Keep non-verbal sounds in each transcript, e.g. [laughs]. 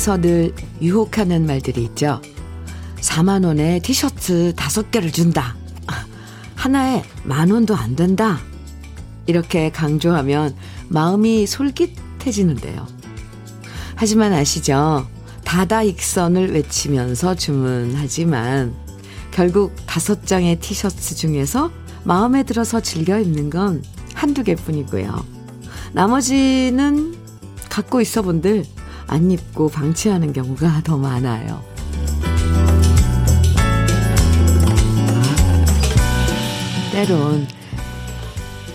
쇼핑에서 늘 유혹하는 말들이 있죠. 4만 원에 티셔츠 5개를 준다. 하나에 만 원도 안 된다. 이렇게 강조하면 마음이 솔깃해지는데요. 하지만 아시죠? 다다익선을 외치면서 주문하지만 결국 다섯 장의 티셔츠 중에서 마음에 들어서 즐겨 입는 건 한두 개뿐이고요. 나머지는 갖고 있어 본들 안 입고 방치하는 경우가 [laughs] 더 많아요. 때론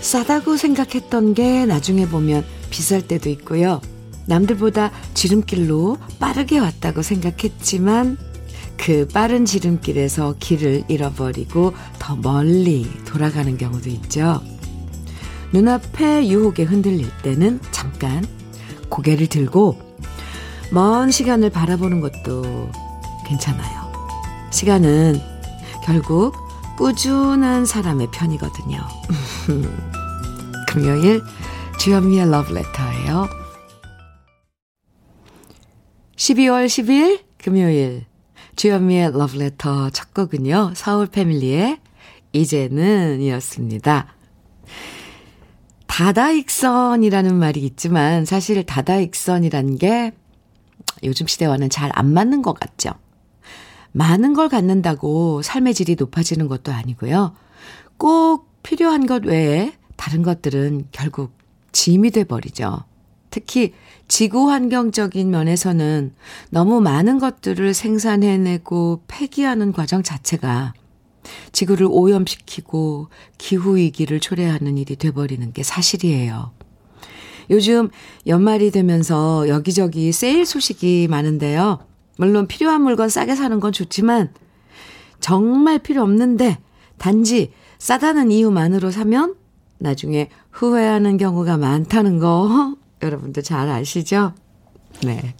싸다고 생각했던 게 나중에 보면 비쌀 때도 있고요. 남들보다 지름길로 빠르게 왔다고 생각했지만 그 빠른 지름길에서 길을 잃어버리고 더 멀리 돌아가는 경우도 있죠. 눈앞에 유혹에 흔들릴 때는 잠깐 고개를 들고 먼 시간을 바라보는 것도 괜찮아요. 시간은 결국 꾸준한 사람의 편이거든요. [laughs] 금요일 주현미의 러브레터예요. 12월 10일 금요일 주현미의 러브레터 첫 곡은요. 서울 패밀리의 이제는 이었습니다. 다다익선이라는 말이 있지만 사실 다다익선이란 게 요즘 시대와는 잘 안 맞는 것 같죠. 많은 걸 갖는다고 삶의 질이 높아지는 것도 아니고요. 꼭 필요한 것 외에 다른 것들은 결국 짐이 돼버리죠. 특히 지구 환경적인 면에서는 너무 많은 것들을 생산해내고 폐기하는 과정 자체가 지구를 오염시키고 기후위기를 초래하는 일이 돼버리는 게 사실이에요. 요즘 연말이 되면서 여기저기 세일 소식이 많은데요. 물론 필요한 물건 싸게 사는 건 좋지만 정말 필요 없는데 단지 싸다는 이유만으로 사면 나중에 후회하는 경우가 많다는 거 [laughs] 여러분도 잘 아시죠? 네.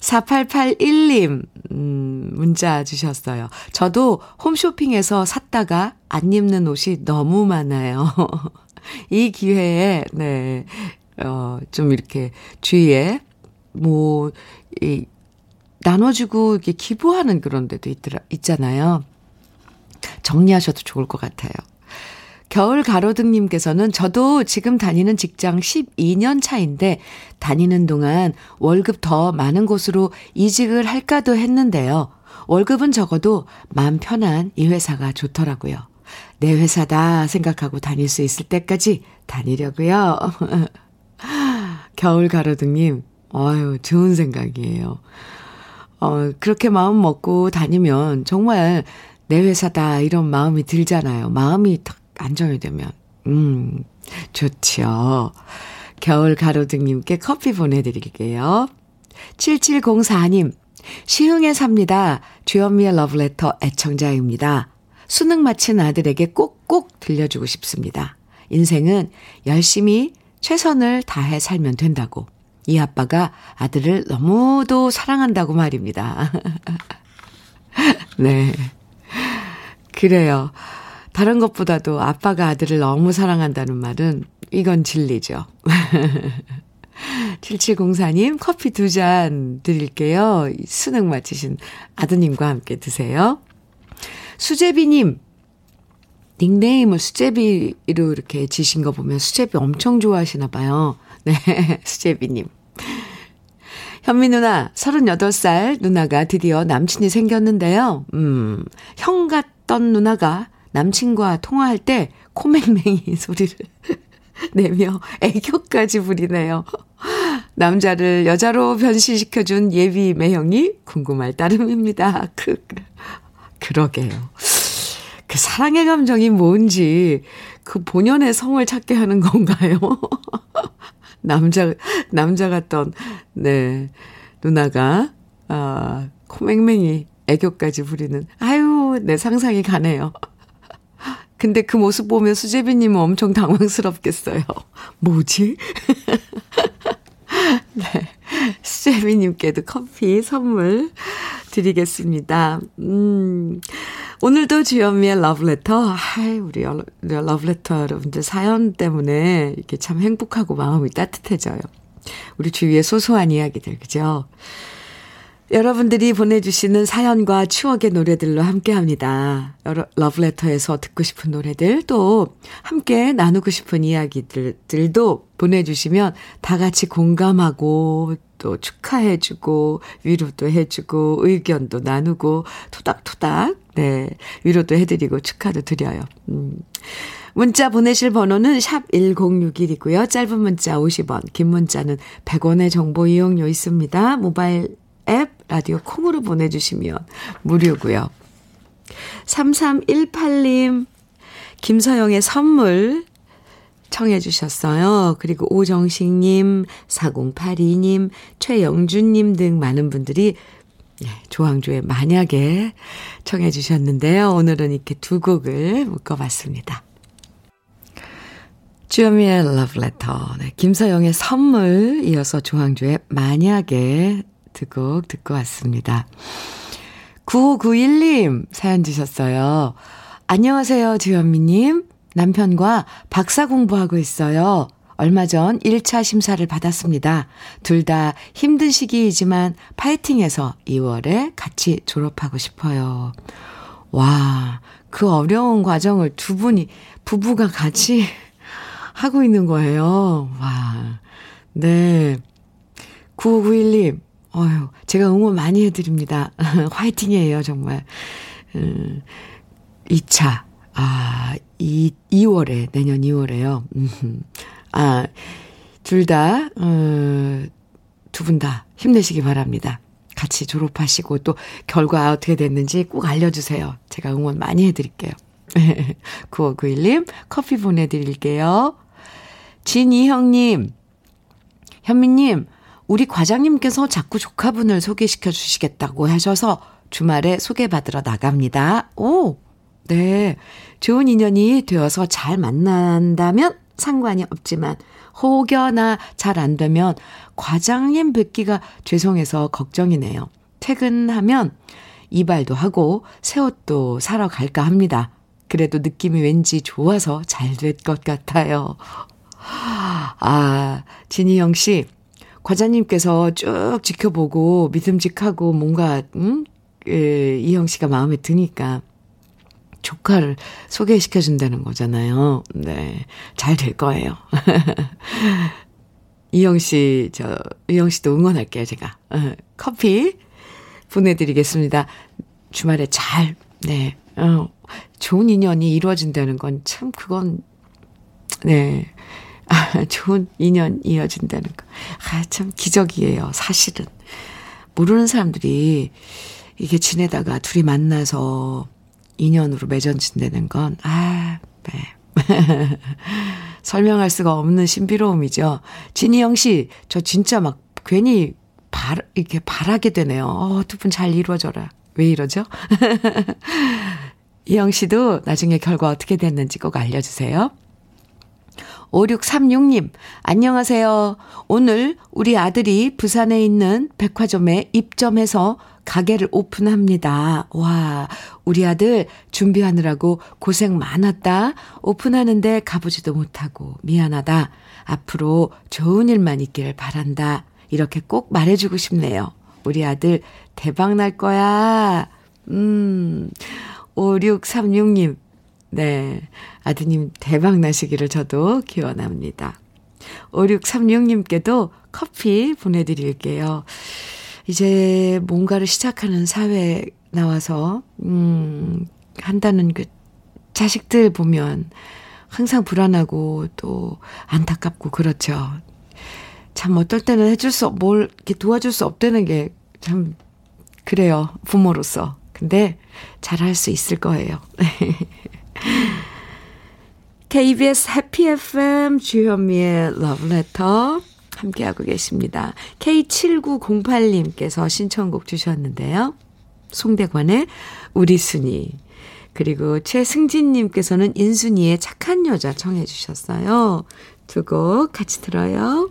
4881님, 음, 문자 주셨어요. 저도 홈쇼핑에서 샀다가 안 입는 옷이 너무 많아요. [laughs] 이 기회에, 네, 어, 좀 이렇게 주위에, 뭐, 이, 나눠주고 이렇게 기부하는 그런 데도 있더라, 있잖아요. 정리하셔도 좋을 것 같아요. 겨울 가로등님께서는 저도 지금 다니는 직장 12년 차인데 다니는 동안 월급 더 많은 곳으로 이직을 할까도 했는데요. 월급은 적어도 마음 편한 이 회사가 좋더라고요. 내 회사다 생각하고 다닐 수 있을 때까지 다니려고요. [laughs] 겨울 가로등님, 어유 좋은 생각이에요. 어, 그렇게 마음 먹고 다니면 정말 내 회사다 이런 마음이 들잖아요. 마음이 탁 안정이 되면. 음, 좋지요. 겨울 가로등님께 커피 보내드릴게요. 7704님, 시흥에 삽니다. 주현미의 러브레터 애청자입니다. 수능 마친 아들에게 꼭꼭 들려주고 싶습니다. 인생은 열심히 최선을 다해 살면 된다고. 이 아빠가 아들을 너무도 사랑한다고 말입니다. [laughs] 네. 그래요. 다른 것보다도 아빠가 아들을 너무 사랑한다는 말은 이건 진리죠. [laughs] 7704님 커피 두 잔 드릴게요. 수능 마치신 아드님과 함께 드세요. 수제비님, 닉네임을 수제비로 이렇게 지신 거 보면 수제비 엄청 좋아하시나 봐요. [laughs] 네, 수제비님. 현미 누나, 38살 누나가 드디어 남친이 생겼는데요. 음, 형 같던 누나가 남친과 통화할 때 코맹맹이 [laughs] 소리를 내며 애교까지 부리네요. 남자를 여자로 변신시켜준 예비 매형이 궁금할 따름입니다. [laughs] 그, 그러게요. 그 사랑의 감정이 뭔지 그 본연의 성을 찾게 하는 건가요? [laughs] 남자, 남자 같던, 네, 누나가, 아, 코맹맹이 애교까지 부리는, 아유, 내 상상이 가네요. [laughs] 근데 그 모습 보면 수제비님은 엄청 당황스럽겠어요. 뭐지? [laughs] [laughs] 네. 수제비님께도 커피 선물 드리겠습니다. 음, 오늘도 주현미의 러브레터, 아이, 우리 러브레터 여러분들 사연 때문에 이렇게 참 행복하고 마음이 따뜻해져요. 우리 주위의 소소한 이야기들, 그죠? 여러분들이 보내주시는 사연과 추억의 노래들로 함께 합니다. 러브레터에서 듣고 싶은 노래들, 또 함께 나누고 싶은 이야기들도 보내주시면 다 같이 공감하고 또 축하해주고 위로도 해주고 의견도 나누고 토닥토닥, 네, 위로도 해드리고 축하도 드려요. 음. 문자 보내실 번호는 샵 1061이고요. 짧은 문자 50원, 긴 문자는 100원의 정보 이용료 있습니다. 모바일 앱 라디오 콩으로 보내주시면 무료고요. 3318님 김서영의 선물 청해 주셨어요. 그리고 오정식님, 4082님, 최영준님 등 많은 분들이 예, 조항조의 만약에 청해 주셨는데요. 오늘은 이렇게 두 곡을 묶어봤습니다. 주현미의 러브레터, 네, 김서영의 선물, 이어서 조항조의 만약에 두 곡 듣고 왔습니다. 9591님 사연 주셨어요. 안녕하세요, 주현미님. 남편과 박사 공부하고 있어요. 얼마 전 1차 심사를 받았습니다. 둘 다 힘든 시기이지만 파이팅해서 2월에 같이 졸업하고 싶어요. 와, 그 어려운 과정을 두 분이, 부부가 같이 [laughs] 하고 있는 거예요. 와. 네. 9591님, 어휴, 제가 응원 많이 해드립니다. [laughs] 화이팅이에요, 정말. 음, 2차, 아, 이, 2월에, 내년 2월에요. 아, 둘 다, 어, 두분 다 힘내시기 바랍니다. 같이 졸업하시고 또 결과 어떻게 됐는지 꼭 알려주세요. 제가 응원 많이 해드릴게요. [laughs] 9591님, 커피 보내드릴게요. 진이형님, 현미님, 우리 과장님께서 자꾸 조카분을 소개시켜 주시겠다고 하셔서 주말에 소개받으러 나갑니다. 오! 네. 좋은 인연이 되어서 잘 만난다면 상관이 없지만, 혹여나 잘 안 되면 과장님 뵙기가 죄송해서 걱정이네요. 퇴근하면 이발도 하고 새 옷도 사러 갈까 합니다. 그래도 느낌이 왠지 좋아서 잘 될 것 같아요. 아, 진희영 씨, 과장님께서 쭉 지켜보고 믿음직하고 뭔가, 음? 예, 이영 씨가 마음에 드니까 조카를 소개시켜 준다는 거잖아요. 네. 잘 될 거예요. [laughs] 이영 씨, 저, 이영 씨도 응원할게요, 제가. 어, 커피 보내드리겠습니다. 주말에 잘, 네, 어, 좋은 인연이 이루어진다는 건 참, 그건, 네, 아, 좋은 인연 이어진다는 거. 아, 참 기적이에요, 사실은. 모르는 사람들이 이게 지내다가 둘이 만나서 인연으로 맺어진다는 건, 아, 네. [laughs] 설명할 수가 없는 신비로움이죠. 진희영 씨, 저 진짜 막 괜히 바, 이렇게 바라게 되네요. 어, 두 분 잘 이루어져라. 왜 이러죠? [laughs] 이영 씨도 나중에 결과 어떻게 됐는지 꼭 알려주세요. 5636님, 안녕하세요. 오늘 우리 아들이 부산에 있는 백화점에 입점해서 가게를 오픈합니다. 와, 우리 아들 준비하느라고 고생 많았다. 오픈하는데 가보지도 못하고 미안하다. 앞으로 좋은 일만 있기를 바란다. 이렇게 꼭 말해주고 싶네요. 우리 아들 대박 날 거야. 음, 5636님, 네. 아드님 대박 나시기를 저도 기원합니다. 5636님께도 커피 보내드릴게요. 이제 뭔가를 시작하는 사회에 나와서, 음, 한다는 그 자식들 보면 항상 불안하고 또 안타깝고 그렇죠. 참 어떨 때는 해줄 수, 뭘 이렇게 도와줄 수 없다는 게 참 그래요. 부모로서. 근데 잘할 수 있을 거예요. [laughs] KBS 해피 FM 주현미의 러브레터 함께하고 계십니다. K7908님께서 신청곡 주셨는데요. 송대관의 우리 순이 그리고 최승진님께서는 인순이의 착한 여자 청해 주셨어요. 두 곡 같이 들어요.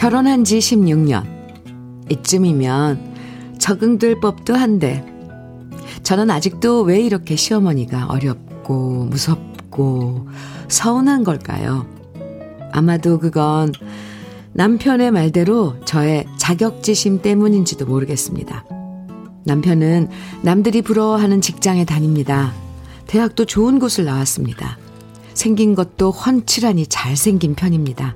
결혼한 지 16년. 이쯤이면 적응될 법도 한데, 저는 아직도 왜 이렇게 시어머니가 어렵고 무섭고 서운한 걸까요? 아마도 그건 남편의 말대로 저의 자격지심 때문인지도 모르겠습니다. 남편은 남들이 부러워하는 직장에 다닙니다. 대학도 좋은 곳을 나왔습니다. 생긴 것도 훤칠하니 잘생긴 편입니다.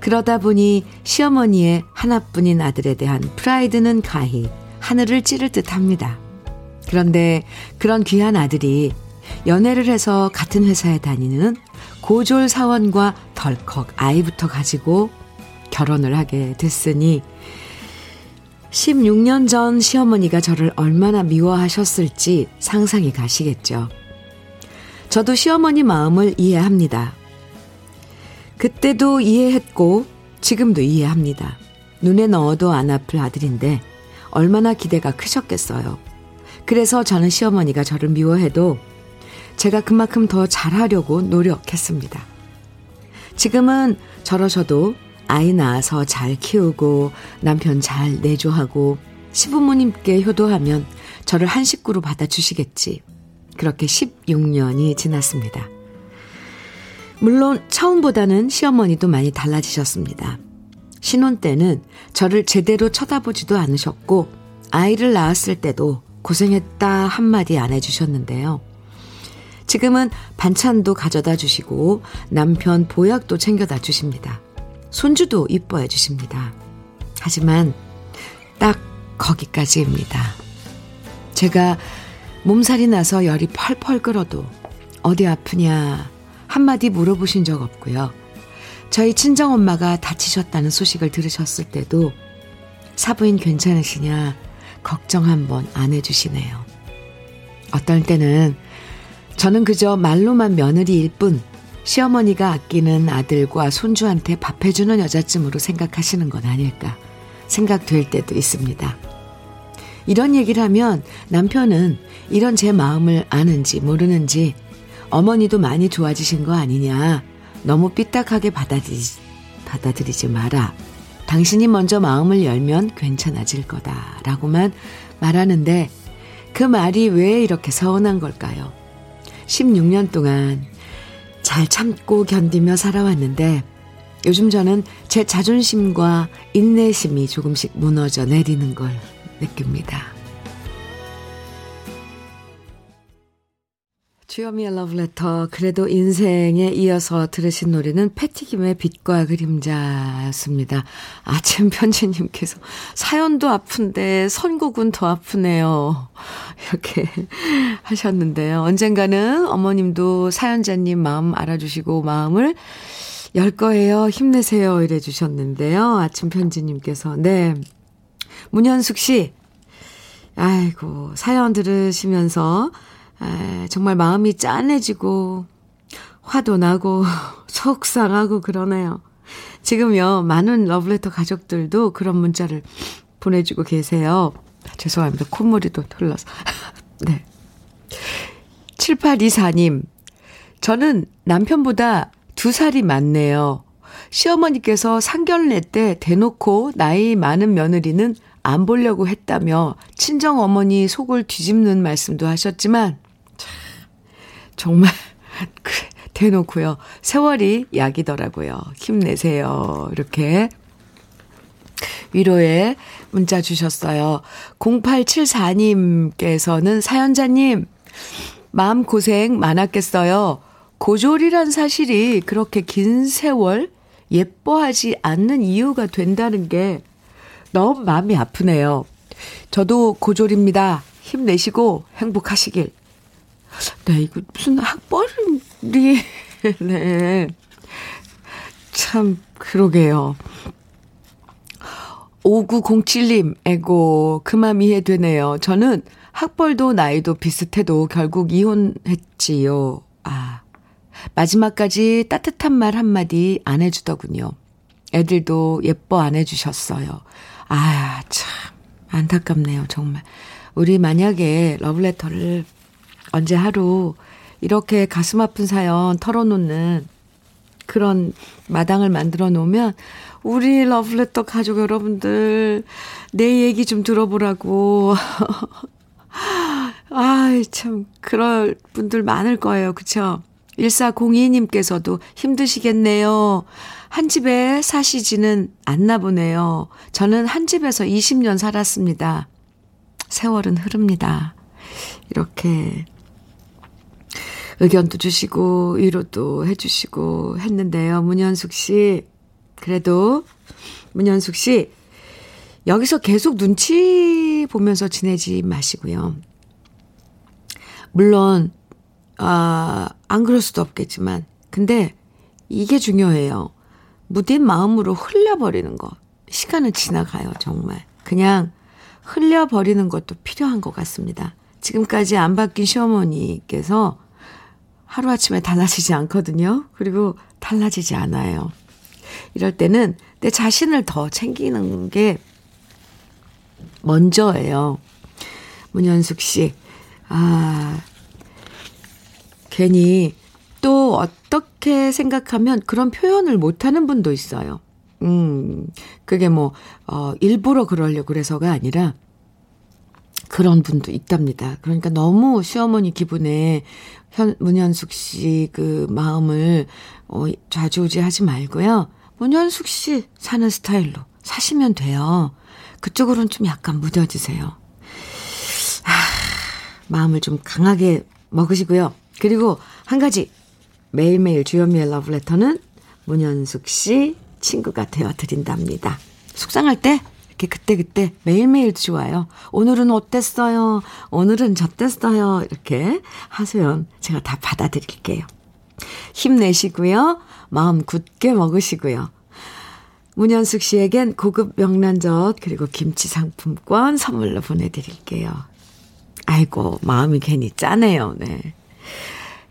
그러다 보니 시어머니의 하나뿐인 아들에 대한 프라이드는 가히 하늘을 찌를 듯 합니다. 그런데 그런 귀한 아들이 연애를 해서 같은 회사에 다니는 고졸 사원과 덜컥 아이부터 가지고 결혼을 하게 됐으니 16년 전 시어머니가 저를 얼마나 미워하셨을지 상상이 가시겠죠. 저도 시어머니 마음을 이해합니다. 그때도 이해했고 지금도 이해합니다. 눈에 넣어도 안 아플 아들인데 얼마나 기대가 크셨겠어요. 그래서 저는 시어머니가 저를 미워해도 제가 그만큼 더 잘하려고 노력했습니다. 지금은 저러셔도 아이 낳아서 잘 키우고 남편 잘 내조하고 시부모님께 효도하면 저를 한 식구로 받아주시겠지. 그렇게 16년이 지났습니다. 물론 처음보다는 시어머니도 많이 달라지셨습니다. 신혼 때는 저를 제대로 쳐다보지도 않으셨고 아이를 낳았을 때도 고생했다 한마디 안 해주셨는데요. 지금은 반찬도 가져다 주시고 남편 보약도 챙겨다 주십니다. 손주도 이뻐해 주십니다. 하지만 딱 거기까지입니다. 제가 몸살이 나서 열이 펄펄 끓어도 어디 아프냐 한마디 물어보신 적 없고요. 저희 친정엄마가 다치셨다는 소식을 들으셨을 때도 사부인 괜찮으시냐 걱정 한번 안 해주시네요. 어떨 때는 저는 그저 말로만 며느리일 뿐 시어머니가 아끼는 아들과 손주한테 밥 해주는 여자쯤으로 생각하시는 건 아닐까 생각될 때도 있습니다. 이런 얘기를 하면 남편은 이런 제 마음을 아는지 모르는지 어머니도 많이 좋아지신 거 아니냐. 너무 삐딱하게 받아들이지, 받아들이지 마라. 당신이 먼저 마음을 열면 괜찮아질 거다. 라고만 말하는데 그 말이 왜 이렇게 서운한 걸까요? 16년 동안 잘 참고 견디며 살아왔는데 요즘 저는 제 자존심과 인내심이 조금씩 무너져 내리는 걸 느낍니다. 주여미의 러브레터 그래도 인생에 이어서 들으신 노래는 패티김의 빛과 그림자였습니다. 아침 편지님께서 사연도 아픈데 선곡은 더 아프네요. 이렇게 하셨는데요. 언젠가는 어머님도 사연자님 마음 알아주시고 마음을 열 거예요. 힘내세요. 이래 주셨는데요. 아침 편지님께서 네. 문현숙 씨 아이고 사연 들으시면서 에, 정말 마음이 짠해지고 화도 나고 [laughs] 속상하고 그러네요. 지금요 많은 러브레터 가족들도 그런 문자를 보내주고 계세요. 죄송합니다. 콧물이 또 흘러서. [laughs] 네. 7824님, 저는 남편보다 두 살이 많네요. 시어머니께서 상견례 때 대놓고 나이 많은 며느리는 안 보려고 했다며 친정 어머니 속을 뒤집는 말씀도 하셨지만 정말 [laughs] 그래 대놓고요. 세월이 약이더라고요. 힘내세요. 이렇게 위로의 문자 주셨어요. 0874님께서는 사연자님 마음고생 많았겠어요. 고졸이란 사실이 그렇게 긴 세월 예뻐하지 않는 이유가 된다는 게 너무 마음이 아프네요. 저도 고졸입니다. 힘내시고 행복하시길 네, 이거 무슨 학벌이, [laughs] 네. 참, 그러게요. 5907님, 에고, 그맘 이해되네요. 저는 학벌도 나이도 비슷해도 결국 이혼했지요. 아, 마지막까지 따뜻한 말 한마디 안 해주더군요. 애들도 예뻐 안 해주셨어요. 아, 참, 안타깝네요, 정말. 우리 만약에 러브레터를 언제 하루 이렇게 가슴 아픈 사연 털어놓는 그런 마당을 만들어 놓으면 우리 러브레터 가족 여러분들 내 얘기 좀 들어보라고. [laughs] 아이, 참, 그럴 분들 많을 거예요. 그쵸? 1402님께서도 힘드시겠네요. 한 집에 사시지는 않나 보네요. 저는 한 집에서 20년 살았습니다. 세월은 흐릅니다. 이렇게 의견도 주시고 위로도 해주시고 했는데요. 문현숙 씨, 그래도 문현숙 씨 여기서 계속 눈치 보면서 지내지 마시고요. 물론 아, 안 그럴 수도 없겠지만 근데 이게 중요해요. 무딘 마음으로 흘려버리는 거. 시간은 지나가요, 정말. 그냥 흘려버리는 것도 필요한 것 같습니다. 지금까지 안 바뀐 시어머니께서 하루아침에 달라지지 않거든요. 그리고 달라지지 않아요. 이럴 때는 내 자신을 더 챙기는 게 먼저예요. 문현숙 씨, 아, 괜히 또 어떻게 생각하면 그런 표현을 못하는 분도 있어요. 음, 그게 뭐, 어, 일부러 그러려고 그래서가 아니라 그런 분도 있답니다. 그러니까 너무 시어머니 기분에 현, 문현숙 씨 그 마음을 어, 좌지우지 하지 말고요. 문현숙 씨 사는 스타일로 사시면 돼요. 그쪽으로는 좀 약간 무뎌지세요. 아, 마음을 좀 강하게 먹으시고요. 그리고 한 가지 매일매일 주현미의 러브레터는 문현숙 씨 친구가 되어드린답니다. 속상할 때 이렇게 그때그때 매일매일 좋아요. 오늘은 어땠어요? 오늘은 저땠어요? 이렇게 하소연 제가 다 받아드릴게요. 힘내시고요. 마음 굳게 먹으시고요. 문현숙 씨에겐 고급 명란젓 그리고 김치 상품권 선물로 보내드릴게요. 아이고 마음이 괜히 짜네요. 네.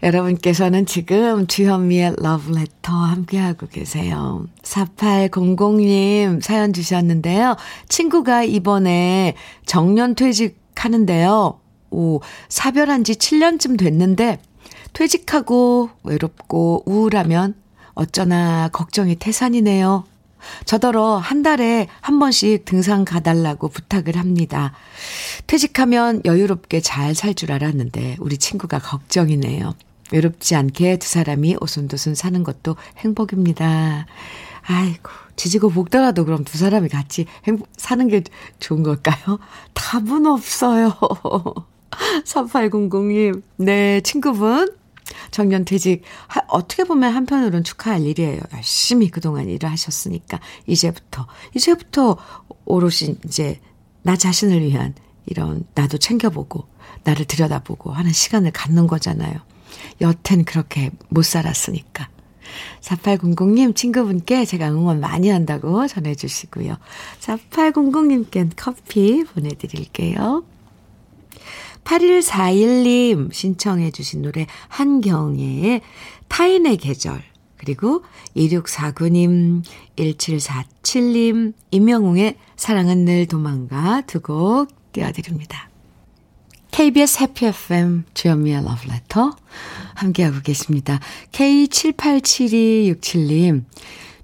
여러분께서는 지금 주현미의 러브레터 함께하고 계세요. 4800님 사연 주셨는데요. 친구가 이번에 정년 퇴직하는데요. 오, 사별한 지 7년쯤 됐는데 퇴직하고 외롭고 우울하면 어쩌나 걱정이 태산이네요. 저더러 한 달에 한 번씩 등산 가달라고 부탁을 합니다. 퇴직하면 여유롭게 잘 살 줄 알았는데 우리 친구가 걱정이네요. 외롭지 않게 두 사람이 오순도순 사는 것도 행복입니다. 아이고, 지지고 볶더라도 그럼 두 사람이 같이 행복, 사는 게 좋은 걸까요? 답은 없어요. [laughs] 3800님, 네, 친구분. 정년 퇴직, 하, 어떻게 보면 한편으로는 축하할 일이에요. 열심히 그동안 일을 하셨으니까, 이제부터, 이제부터 오롯이 이제 나 자신을 위한 이런 나도 챙겨보고, 나를 들여다보고 하는 시간을 갖는 거잖아요. 여튼 그렇게 못 살았으니까. 4800님 친구분께 제가 응원 많이 한다고 전해주시고요. 4800님께 커피 보내드릴게요. 8141님 신청해 주신 노래 한경애의 타인의 계절 그리고 2649님 1747님 임영웅의 사랑은 늘 도망가 두 곡 띄워드립니다. KBS 해피 FM 주현미의 러브레터 함께하고 계십니다. K787267님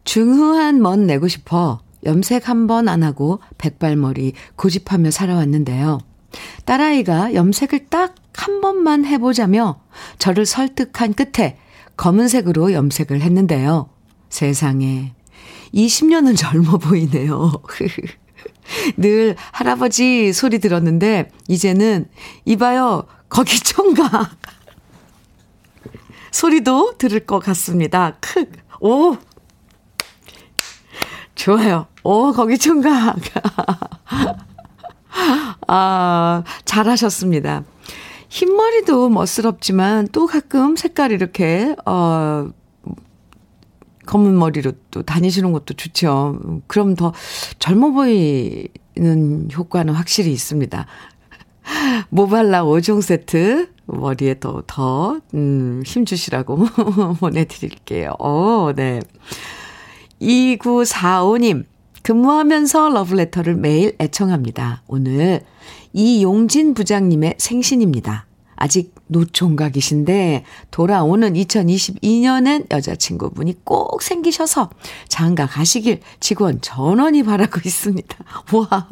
중후한 멋 내고 싶어 염색 한 번 안 하고 백발머리 고집하며 살아왔는데요. 딸아이가 염색을 딱 한 번만 해보자며 저를 설득한 끝에 검은색으로 염색을 했는데요. 세상에 20년은 젊어 보이네요. [laughs] 늘 할아버지 소리 들었는데, 이제는, 이봐요, 거기 총각. 소리도 들을 것 같습니다. 크, 오! 좋아요. 오, 거기 총각. [laughs] 아, 잘하셨습니다. 흰머리도 멋스럽지만 또 가끔 색깔 이렇게, 어, 검은 머리로 또 다니시는 것도 좋죠. 그럼 더 젊어 보이는 효과는 확실히 있습니다. [laughs] 모발라 5종 세트 머리에 더, 더, 음, 힘주시라고 [laughs] 보내드릴게요. 오, 네. 2945님, 근무하면서 러브레터를 매일 애청합니다. 오늘 이용진 부장님의 생신입니다. 아직 노총각이신데 돌아오는 2022년엔 여자친구분이 꼭 생기셔서 장가 가시길 직원 전원이 바라고 [laughs] 있습니다. 와,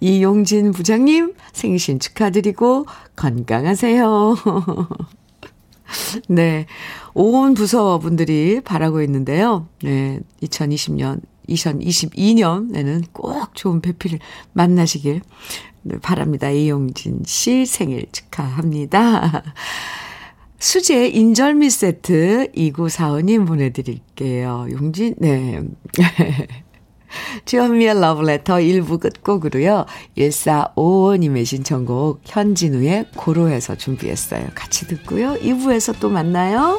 이용진 부장님 생신 축하드리고 건강하세요. [laughs] 네. 온 부서분들이 바라고 있는데요. 네. 2020년, 2022년에는 꼭 좋은 배필을 만나시길 네, 바랍니다. 이용진 씨 생일 축하합니다. [laughs] 수제 인절미 세트 2945님 보내드릴게요. 용진, 네. [laughs] 주현미의 러브레터 1부 끝곡으로요. 1455님의 신청곡 현진우의 고로에서 준비했어요. 같이 듣고요. 2부에서 또 만나요.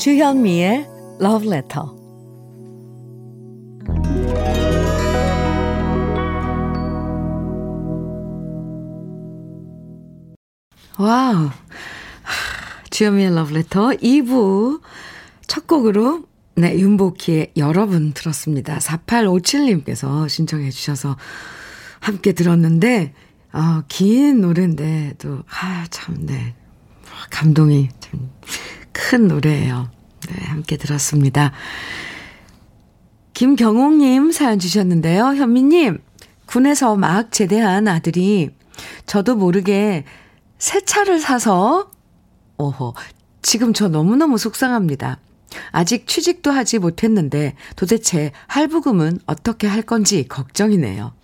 주현미의 Love Letter. 와우. 주현미의 Love Letter 2부 첫 곡으로 네, 윤복희의 여러분 들었습니다. 4857님께서 신청해 주셔서 함께 들었는데, 아, 긴 노래인데, 또, 아, 참, 네. 감동이 참 큰 노래예요. 네, 함께 들었습니다. 김경옥님 사연 주셨는데요. 현미님, 군에서 막 제대한 아들이 저도 모르게 새 차를 사서, 오호, 지금 저 너무너무 속상합니다. 아직 취직도 하지 못했는데 도대체 할부금은 어떻게 할 건지 걱정이네요.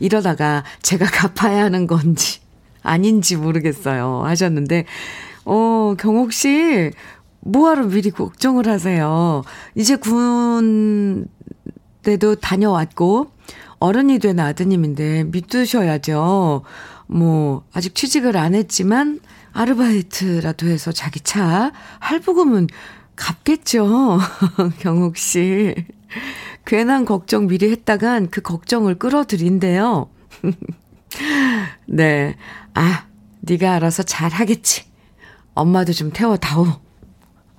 이러다가 제가 갚아야 하는 건지 아닌지 모르겠어요. 하셨는데, 어, 경옥 씨, 뭐하러 미리 걱정을 하세요? 이제 군대도 다녀왔고, 어른이 된 아드님인데 믿으셔야죠. 뭐, 아직 취직을 안 했지만, 아르바이트라도 해서 자기 차 할부금은 갚겠죠. [laughs] 경욱 씨. 괜한 걱정 미리 했다간 그 걱정을 끌어들인대요. [laughs] 네. 아, 네가 알아서 잘 하겠지. 엄마도 좀 태워다오.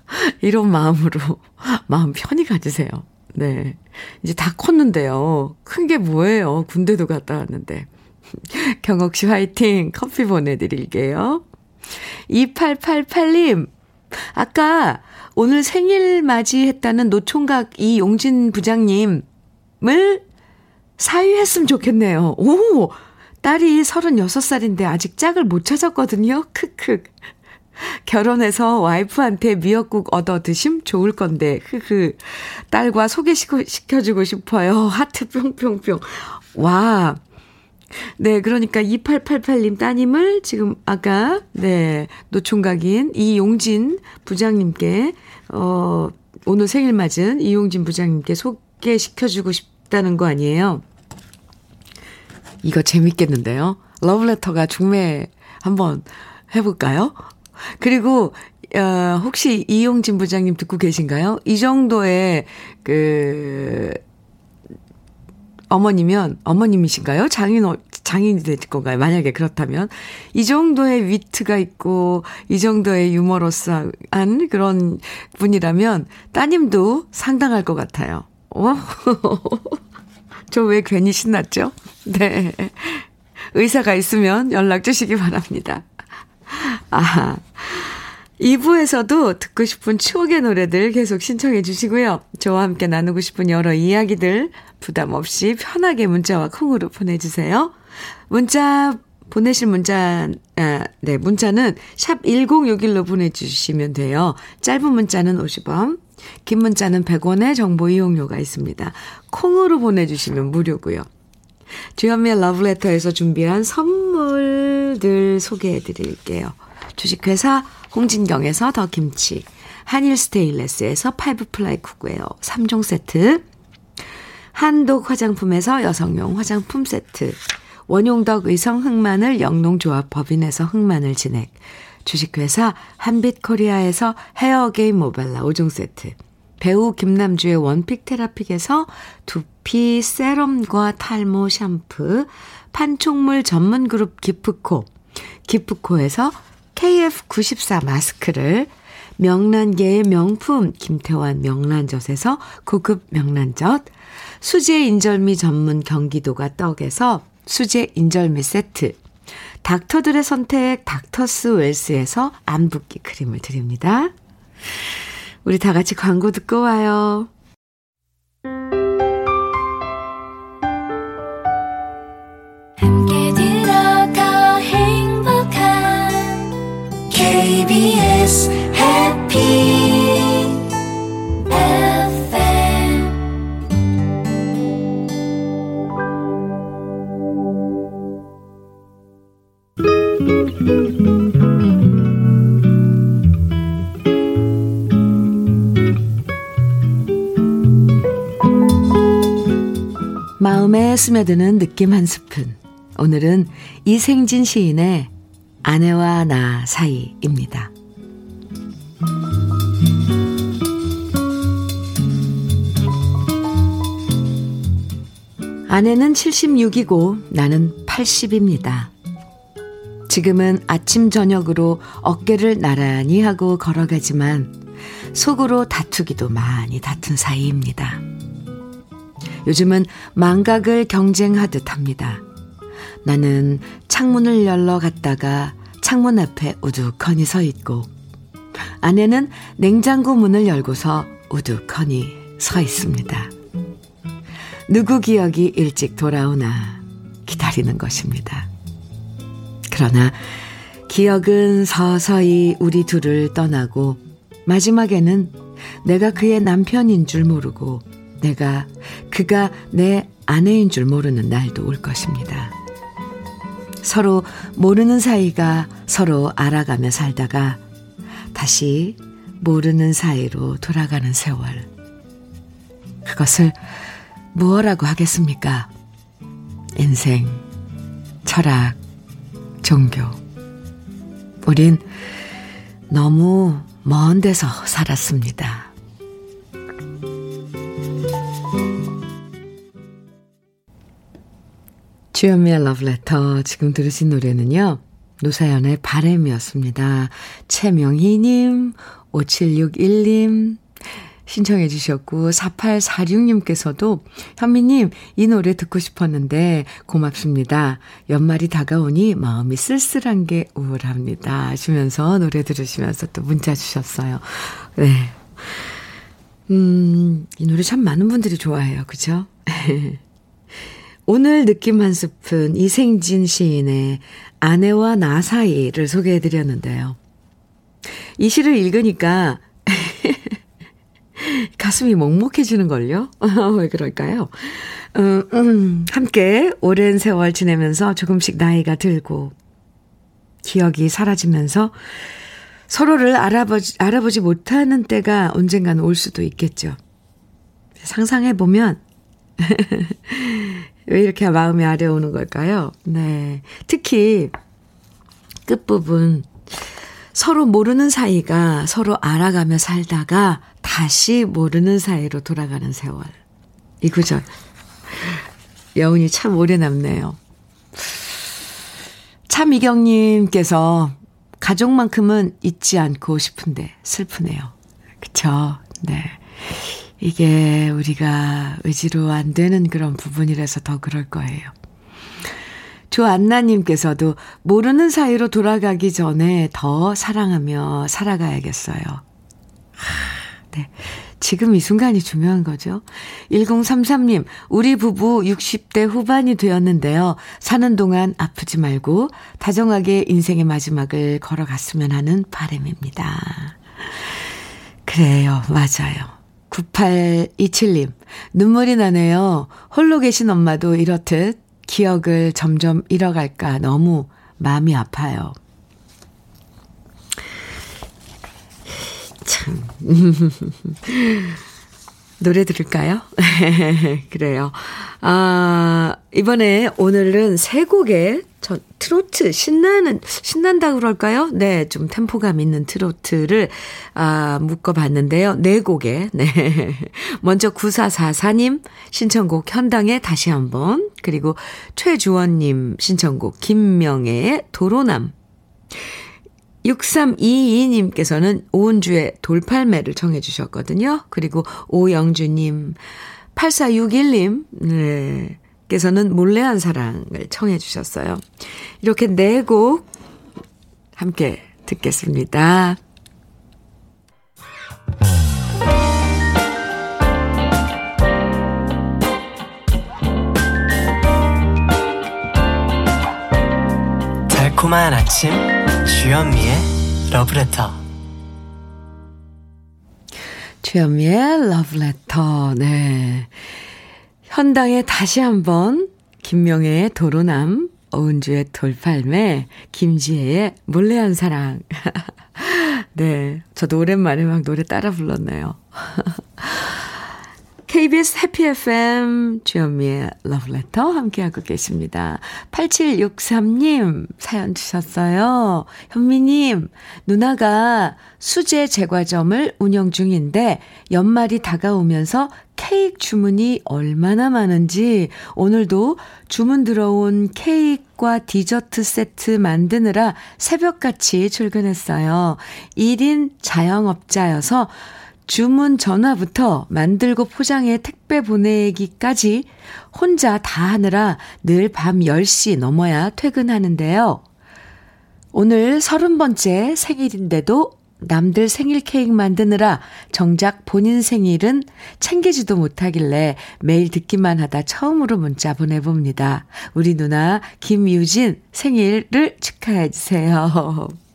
[laughs] 이런 마음으로 [laughs] 마음 편히 가지세요. 네. 이제 다 컸는데요. 큰 게 뭐예요? 군대도 갔다 왔는데. [laughs] 경옥 씨 화이팅! 커피 보내드릴게요. 2888님, 아까 오늘 생일 맞이했다는 노총각 이용진 부장님을 사유했으면 좋겠네요. 오! 딸이 36살인데 아직 짝을 못 찾았거든요. 크크. 결혼해서 와이프한테 미역국 얻어 드심 좋을 건데, 흐흐. 딸과 소개시켜주고 싶어요. 하트 뿅뿅뿅. 와. 네, 그러니까 2888님 따님을 지금 아까, 네, 노총각인 이용진 부장님께, 어, 오늘 생일 맞은 이용진 부장님께 소개시켜주고 싶다는 거 아니에요? 이거 재밌겠는데요? 러브레터가 중매 한번 해볼까요? 그리고, 어, 혹시 이용진 부장님 듣고 계신가요? 이 정도의, 그, 어머니면, 어머님이신가요? 장인, 어, 장인이 될 건가요? 만약에 그렇다면. 이 정도의 위트가 있고, 이 정도의 유머러스한 그런 분이라면, 따님도 상당할 것 같아요. 어? [laughs] 저왜 괜히 신났죠? 네. 의사가 있으면 연락 주시기 바랍니다. 아, 2부에서도 듣고 싶은 추억의 노래들 계속 신청해 주시고요. 저와 함께 나누고 싶은 여러 이야기들 부담 없이 편하게 문자와 콩으로 보내주세요. 문자 보내실 문자, 아, 네, 문자는 샵 1061로 보내주시면 돼요. 짧은 문자는 50원, 긴 문자는 100원의 정보 이용료가 있습니다. 콩으로 보내주시면 무료고요. 주현미의 러브레터에서 준비한 선물들 소개해 드릴게요. 주식회사 홍진경에서 더 김치, 한일 스테인레스에서 five ply cookware 3종 세트, 한독 화장품에서 여성용 화장품 세트, 원용덕 의성 흑마늘 영농조합 법인에서 흑마늘 진액, 주식회사 한빛코리아에서 헤어게임 모발라 5종 세트, 배우 김남주의 원픽 테라픽에서 두 피 세럼과 탈모 샴푸, 판촉물 전문 그룹 기프코, 기프코에서 KF94 마스크를 명란계의 명품 김태환 명란젓에서 고급 명란젓, 수제 인절미 전문 경기도가 떡에서 수제 인절미 세트, 닥터들의 선택 닥터스 웰스에서 안붓기 크림을 드립니다. 우리 다 같이 광고 듣고 와요. KBS 해피 마음에 스며드는 느낌 한 스푼. 오늘은 이생진 시인의 아내와 나 사이입니다. 아내는 76이고 나는 80입니다. 지금은 아침 저녁으로 어깨를 나란히 하고 걸어가지만 속으로 다투기도 많이 다툰 사이입니다. 요즘은 망각을 경쟁하듯 합니다. 나는 창문을 열러 갔다가 창문 앞에 우두커니 서 있고 아내는 냉장고 문을 열고서 우두커니 서 있습니다. 누구 기억이 일찍 돌아오나 기다리는 것입니다. 그러나 기억은 서서히 우리 둘을 떠나고 마지막에는 내가 그의 남편인 줄 모르고 내가 그가 내 아내인 줄 모르는 날도 올 것입니다. 서로 모르는 사이가 서로 알아가며 살다가 다시 모르는 사이로 돌아가는 세월. 그것을 무엇라고 하겠습니까? 인생, 철학, 종교. 우린 너무 먼 데서 살았습니다. 주현미의 러브레터 지금 들으신 노래는요. 노사연의 바램이었습니다. 최명희님, 5761님 신청해 주셨고 4846님께서도 현미님 이 노래 듣고 싶었는데 고맙습니다. 연말이 다가오니 마음이 쓸쓸한 게 우울합니다. 하시면서 노래 들으시면서 또 문자 주셨어요. 네. 음, 이 노래 참 많은 분들이 좋아해요. 그죠? [laughs] 오늘 느낌 한 스푼 이생진 시인의 아내와 나 사이를 소개해 드렸는데요. 이 시를 읽으니까 [laughs] 가슴이 먹먹해지는걸요? [laughs] 왜 그럴까요? 음, 음, 함께 오랜 세월 지내면서 조금씩 나이가 들고 기억이 사라지면서 서로를 알아보지, 알아보지 못하는 때가 언젠가는 올 수도 있겠죠. 상상해 보면 [laughs] 왜 이렇게 마음이 아려오는 걸까요? 네. 특히 끝부분 서로 모르는 사이가 서로 알아가며 살다가 다시 모르는 사이로 돌아가는 세월. 이 구절. 여운이 참 오래 남네요. 참이경님께서 가족만큼은 잊지 않고 싶은데 슬프네요. 그쵸? 네. 이게 우리가 의지로 안 되는 그런 부분이라서 더 그럴 거예요. 조안나님께서도 모르는 사이로 돌아가기 전에 더 사랑하며 살아가야겠어요. 네. 지금 이 순간이 중요한 거죠. 1033님, 우리 부부 60대 후반이 되었는데요. 사는 동안 아프지 말고 다정하게 인생의 마지막을 걸어갔으면 하는 바람입니다. 그래요. 맞아요. 9827님, 눈물이 나네요. 홀로 계신 엄마도 이렇듯 기억을 점점 잃어갈까 너무 마음이 아파요. 참. [laughs] 노래 들을까요? [laughs] 그래요. 아, 이번에 오늘은 세 곡의 저 트로트 신나는 신난다 그럴까요? 네, 좀 템포감 있는 트로트를 아 묶어 봤는데요. 네 곡에. 네. [laughs] 먼저 9444님 신청곡 현당의 다시 한번 그리고 최주원 님 신청곡 김명애의 도로남 6322님께서는 오은주의 돌팔매를 청해 주셨거든요. 그리고 오영주님, 8461님, 네. 께서는 몰래한 사랑을 청해 주셨어요. 이렇게 네 곡 함께 듣겠습니다. 달콤한 아침 주현미의 러브레터 주현미의 러브레터, 네. 현당의 다시 한번, 김명애의 도로남, 어은주의 돌팔매, 김지혜의 몰래한 사랑. [laughs] 네. 저도 오랜만에 막 노래 따라 불렀네요. [laughs] KBS 해피 FM 주현미의 러브레터 함께하고 계십니다. 8763님 사연 주셨어요. 현미님, 누나가 수제 제과점을 운영 중인데 연말이 다가오면서 케이크 주문이 얼마나 많은지 오늘도 주문 들어온 케이크와 디저트 세트 만드느라 새벽같이 출근했어요. 1인 자영업자여서 주문 전화부터 만들고 포장해 택배 보내기까지 혼자 다 하느라 늘 밤 10시 넘어야 퇴근하는데요. 오늘 서른 번째 생일인데도 남들 생일 케이크 만드느라 정작 본인 생일은 챙기지도 못하길래 매일 듣기만 하다 처음으로 문자 보내봅니다. 우리 누나 김유진 생일을 축하해주세요. [laughs]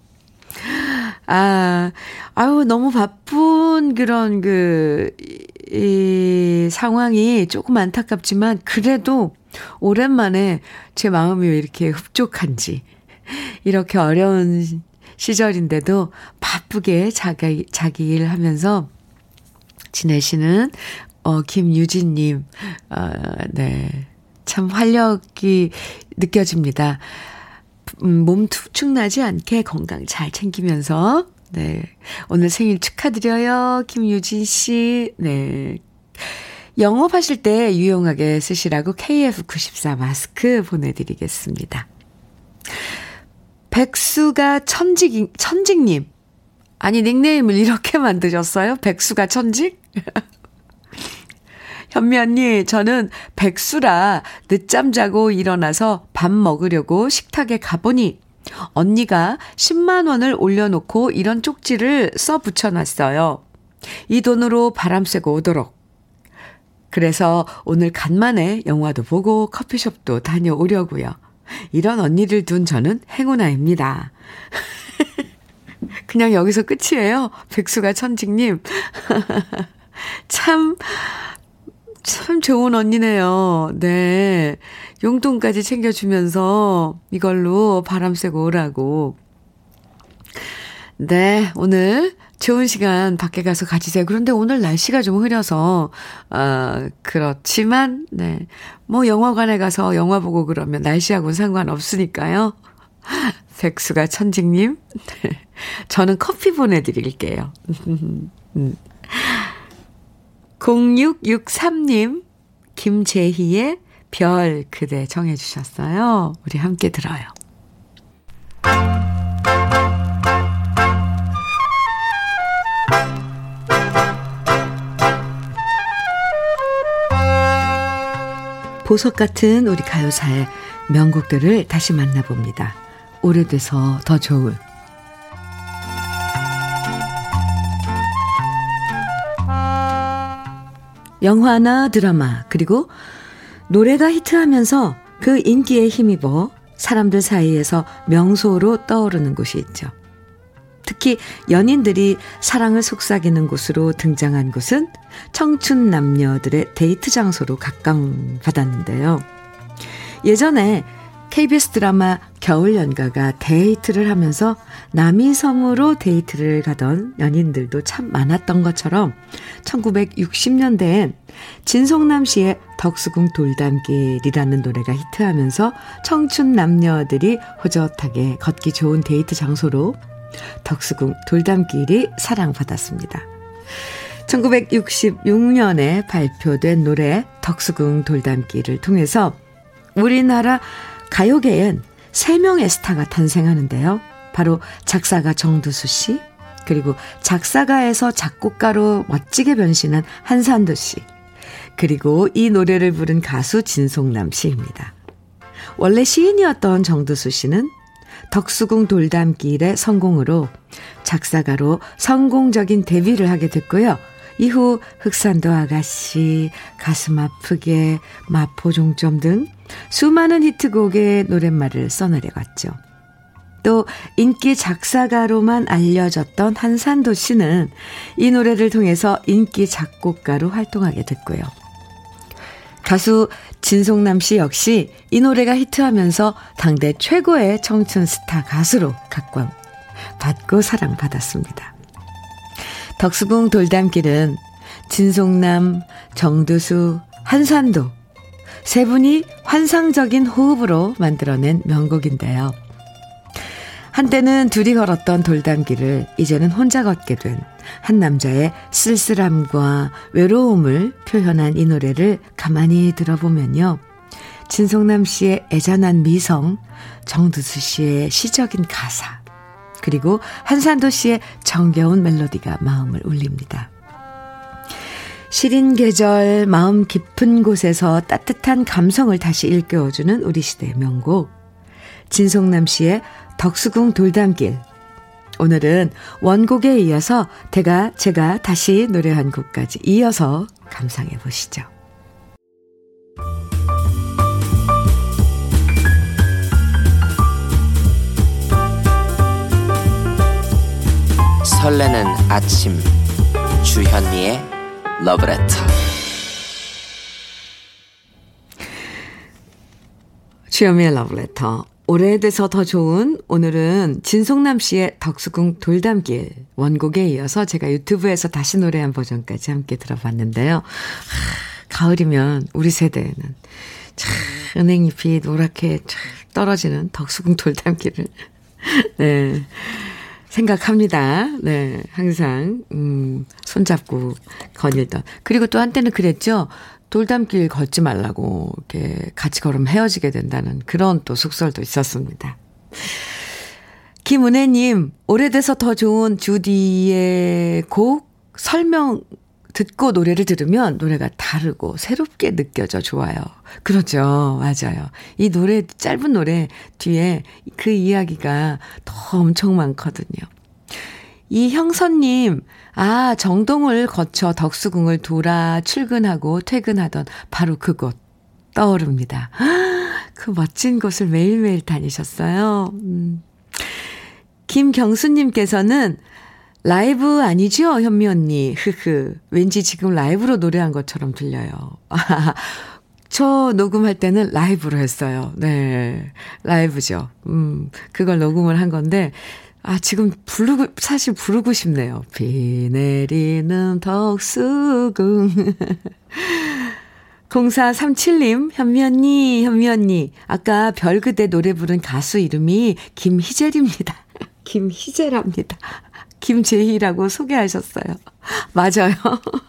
아, 아유, 너무 바쁜 그런 그, 이 상황이 조금 안타깝지만, 그래도 오랜만에 제 마음이 왜 이렇게 흡족한지, 이렇게 어려운 시절인데도 바쁘게 자기, 자기 일 하면서 지내시는, 어, 김유진님, 어, 네. 참 활력이 느껴집니다. 음, 몸 축축나지 않게 건강 잘 챙기면서, 네. 오늘 생일 축하드려요. 김유진 씨. 네. 영업하실 때 유용하게 쓰시라고 KF94 마스크 보내드리겠습니다. 백수가 천직, 천직님. 아니, 닉네임을 이렇게 만드셨어요? 백수가 천직? [laughs] 현미 언니, 저는 백수라 늦잠 자고 일어나서 밥 먹으려고 식탁에 가보니 언니가 10만 원을 올려놓고 이런 쪽지를 써 붙여놨어요. 이 돈으로 바람 쐬고 오도록. 그래서 오늘 간만에 영화도 보고 커피숍도 다녀오려고요. 이런 언니를 둔 저는 행운아입니다. [laughs] 그냥 여기서 끝이에요. 백수가 천직님. [laughs] 참, 참 좋은 언니네요. 네. 용돈까지 챙겨주면서 이걸로 바람 쐬고 오라고. 네. 오늘 좋은 시간 밖에 가서 가지세요. 그런데 오늘 날씨가 좀 흐려서, 아, 그렇지만, 네. 뭐 영화관에 가서 영화 보고 그러면 날씨하고는 상관없으니까요. [laughs] 백수가 천직님. 네. 저는 커피 보내드릴게요. [laughs] 음. 0663님, 김재희의 별 그대 정해주셨어요. 우리 함께 들어요. 보석 같은 우리 가요사의 명곡들을 다시 만나봅니다. 오래돼서 더 좋은 영화나 드라마, 그리고 노래가 히트하면서 그 인기에 힘입어 사람들 사이에서 명소로 떠오르는 곳이 있죠. 특히 연인들이 사랑을 속삭이는 곳으로 등장한 곳은 청춘 남녀들의 데이트 장소로 각광받았는데요. 예전에 KBS 드라마 겨울연가가 데이트를 하면서 남이섬으로 데이트를 가던 연인들도 참 많았던 것처럼 1960년대엔 진성남 씨의 덕수궁 돌담길이라는 노래가 히트하면서 청춘 남녀들이 호젓하게 걷기 좋은 데이트 장소로 덕수궁 돌담길이 사랑받았습니다. 1966년에 발표된 노래 덕수궁 돌담길을 통해서 우리나라 가요계엔 3명의 스타가 탄생하는데요. 바로 작사가 정두수 씨, 그리고 작사가에서 작곡가로 멋지게 변신한 한산도 씨, 그리고 이 노래를 부른 가수 진송남 씨입니다. 원래 시인이었던 정두수 씨는 덕수궁 돌담길의 성공으로 작사가로 성공적인 데뷔를 하게 됐고요. 이후 흑산도 아가씨, 가슴 아프게, 마포 종점 등 수많은 히트곡의 노랫말을 써내려갔죠. 또 인기 작사가로만 알려졌던 한산도 씨는 이 노래를 통해서 인기 작곡가로 활동하게 됐고요. 가수 진송남 씨 역시 이 노래가 히트하면서 당대 최고의 청춘 스타 가수로 각광받고 사랑받았습니다. 덕수궁 돌담길은 진송남, 정두수, 한산도 세 분이 환상적인 호흡으로 만들어낸 명곡인데요. 한때는 둘이 걸었던 돌담길을 이제는 혼자 걷게 된 한 남자의 쓸쓸함과 외로움을 표현한 이 노래를 가만히 들어보면요. 진성남 씨의 애잔한 미성, 정두수 씨의 시적인 가사, 그리고 한산도 씨의 정겨운 멜로디가 마음을 울립니다. 시린 계절 마음 깊은 곳에서 따뜻한 감성을 다시 일깨워주는 우리 시대의 명곡. 진송남 씨의 덕수궁 돌담길. 오늘은 원곡에 이어서 제가, 제가 다시 노래한 곡까지 이어서 감상해 보시죠. 설레는 아침 주현미의 러브레터 주현미의 러브레터. 오래돼서 더 좋은 오늘은 진송남 씨의 덕수궁 돌담길 원곡에 이어서 제가 유튜브에서 다시 노래한 버전까지 함께 들어봤는데요. 하, 가을이면 우리 세대에는 참 은행잎이 노랗게 쫙 떨어지는 덕수궁 돌담길을 [laughs] 네. 생각합니다. 네, 항상, 음, 손잡고 거닐던. 그리고 또 한때는 그랬죠. 돌담길 걷지 말라고, 이렇게 같이 걸으면 헤어지게 된다는 그런 또 속설도 있었습니다. 김은혜님, 오래돼서 더 좋은 주디의 곡 설명 듣고 노래를 들으면 노래가 다르고 새롭게 느껴져 좋아요. 그렇죠. 맞아요. 이 노래, 짧은 노래 뒤에 그 이야기가 더 엄청 많거든요. 이형선님, 아, 정동을 거쳐 덕수궁을 돌아 출근하고 퇴근하던 바로 그곳 떠오릅니다. 그 멋진 곳을 매일매일 다니셨어요. 음. 김경수님께서는 라이브 아니죠, 현미 언니. 흐흐. 왠지 지금 라이브로 노래한 것처럼 들려요. [laughs] 저 녹음할 때는 라이브로 했어요. 네. 라이브죠. 음, 그걸 녹음을 한 건데, 아, 지금 부르고, 사실 부르고 싶네요. 비 내리는 덕수궁. 0437님, [laughs] 현미 언니, 현미 언니. 아까 별 그대 노래 부른 가수 이름이 김희젤입니다. [laughs] 김희젤랍니다. 김재희라고 소개하셨어요. [laughs] 맞아요.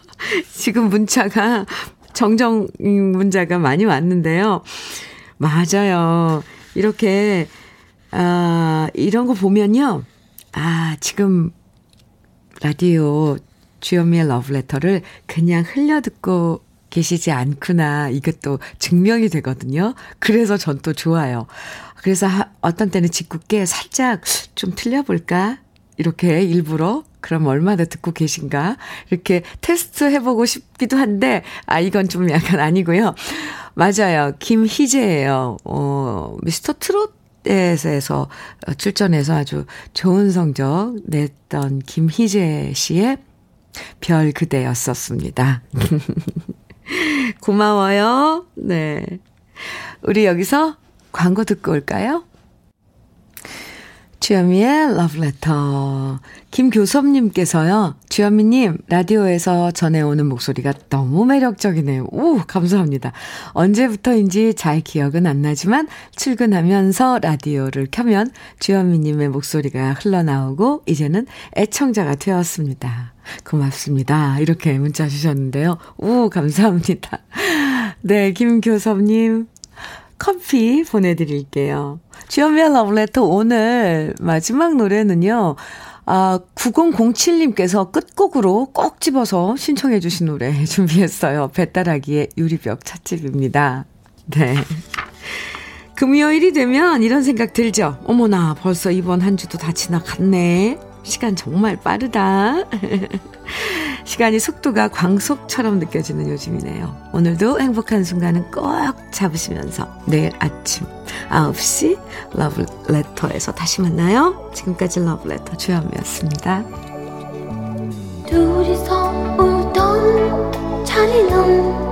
[laughs] 지금 문자가, 정정 문자가 많이 왔는데요. 맞아요. 이렇게, 아, 이런 거 보면요. 아, 지금 라디오 주현미의 러브레터를 그냥 흘려듣고 계시지 않구나. 이것도 증명이 되거든요. 그래서 전 또 좋아요. 그래서 어떤 때는 짓궂게 살짝 좀 틀려볼까? 이렇게 일부러 그럼 얼마나 듣고 계신가? 이렇게 테스트 해보고 싶기도 한데, 아, 이건 좀 약간 아니고요. 맞아요. 김희재예요. 어, 미스터 트롯에서 출전해서 아주 좋은 성적 냈던 김희재 씨의 별 그대였었습니다. [laughs] 고마워요. 네. 우리 여기서 광고 듣고 올까요? 주현미의 러브레터. 김교섭님께서요, 주현미님, 라디오에서 전해오는 목소리가 너무 매력적이네요. 오, 감사합니다. 언제부터인지 잘 기억은 안 나지만, 출근하면서 라디오를 켜면 주현미님의 목소리가 흘러나오고, 이제는 애청자가 되었습니다. 고맙습니다. 이렇게 문자 주셨는데요. 오, 감사합니다. 네, 김교섭님, 커피 보내드릴게요. 주연미의 러브레터 오늘 마지막 노래는요. 아, 9007님께서 끝곡으로 꼭 집어서 신청해 주신 노래 [laughs] 준비했어요. 배따라기의 유리벽 찻집입니다. 네. 금요일이 되면 이런 생각 들죠? 어머나, 벌써 이번 한 주도 다 지나갔네. 시간 정말 빠르다. [laughs] 시간이 속도가 광속처럼 느껴지는 요즘이네요. 오늘도 행복한 순간은 꼭 잡으시면서 내일 아침 9시 러브레터에서 다시 만나요. 지금까지 러브레터 주현미였습니다. 둘이서 울던 잔인한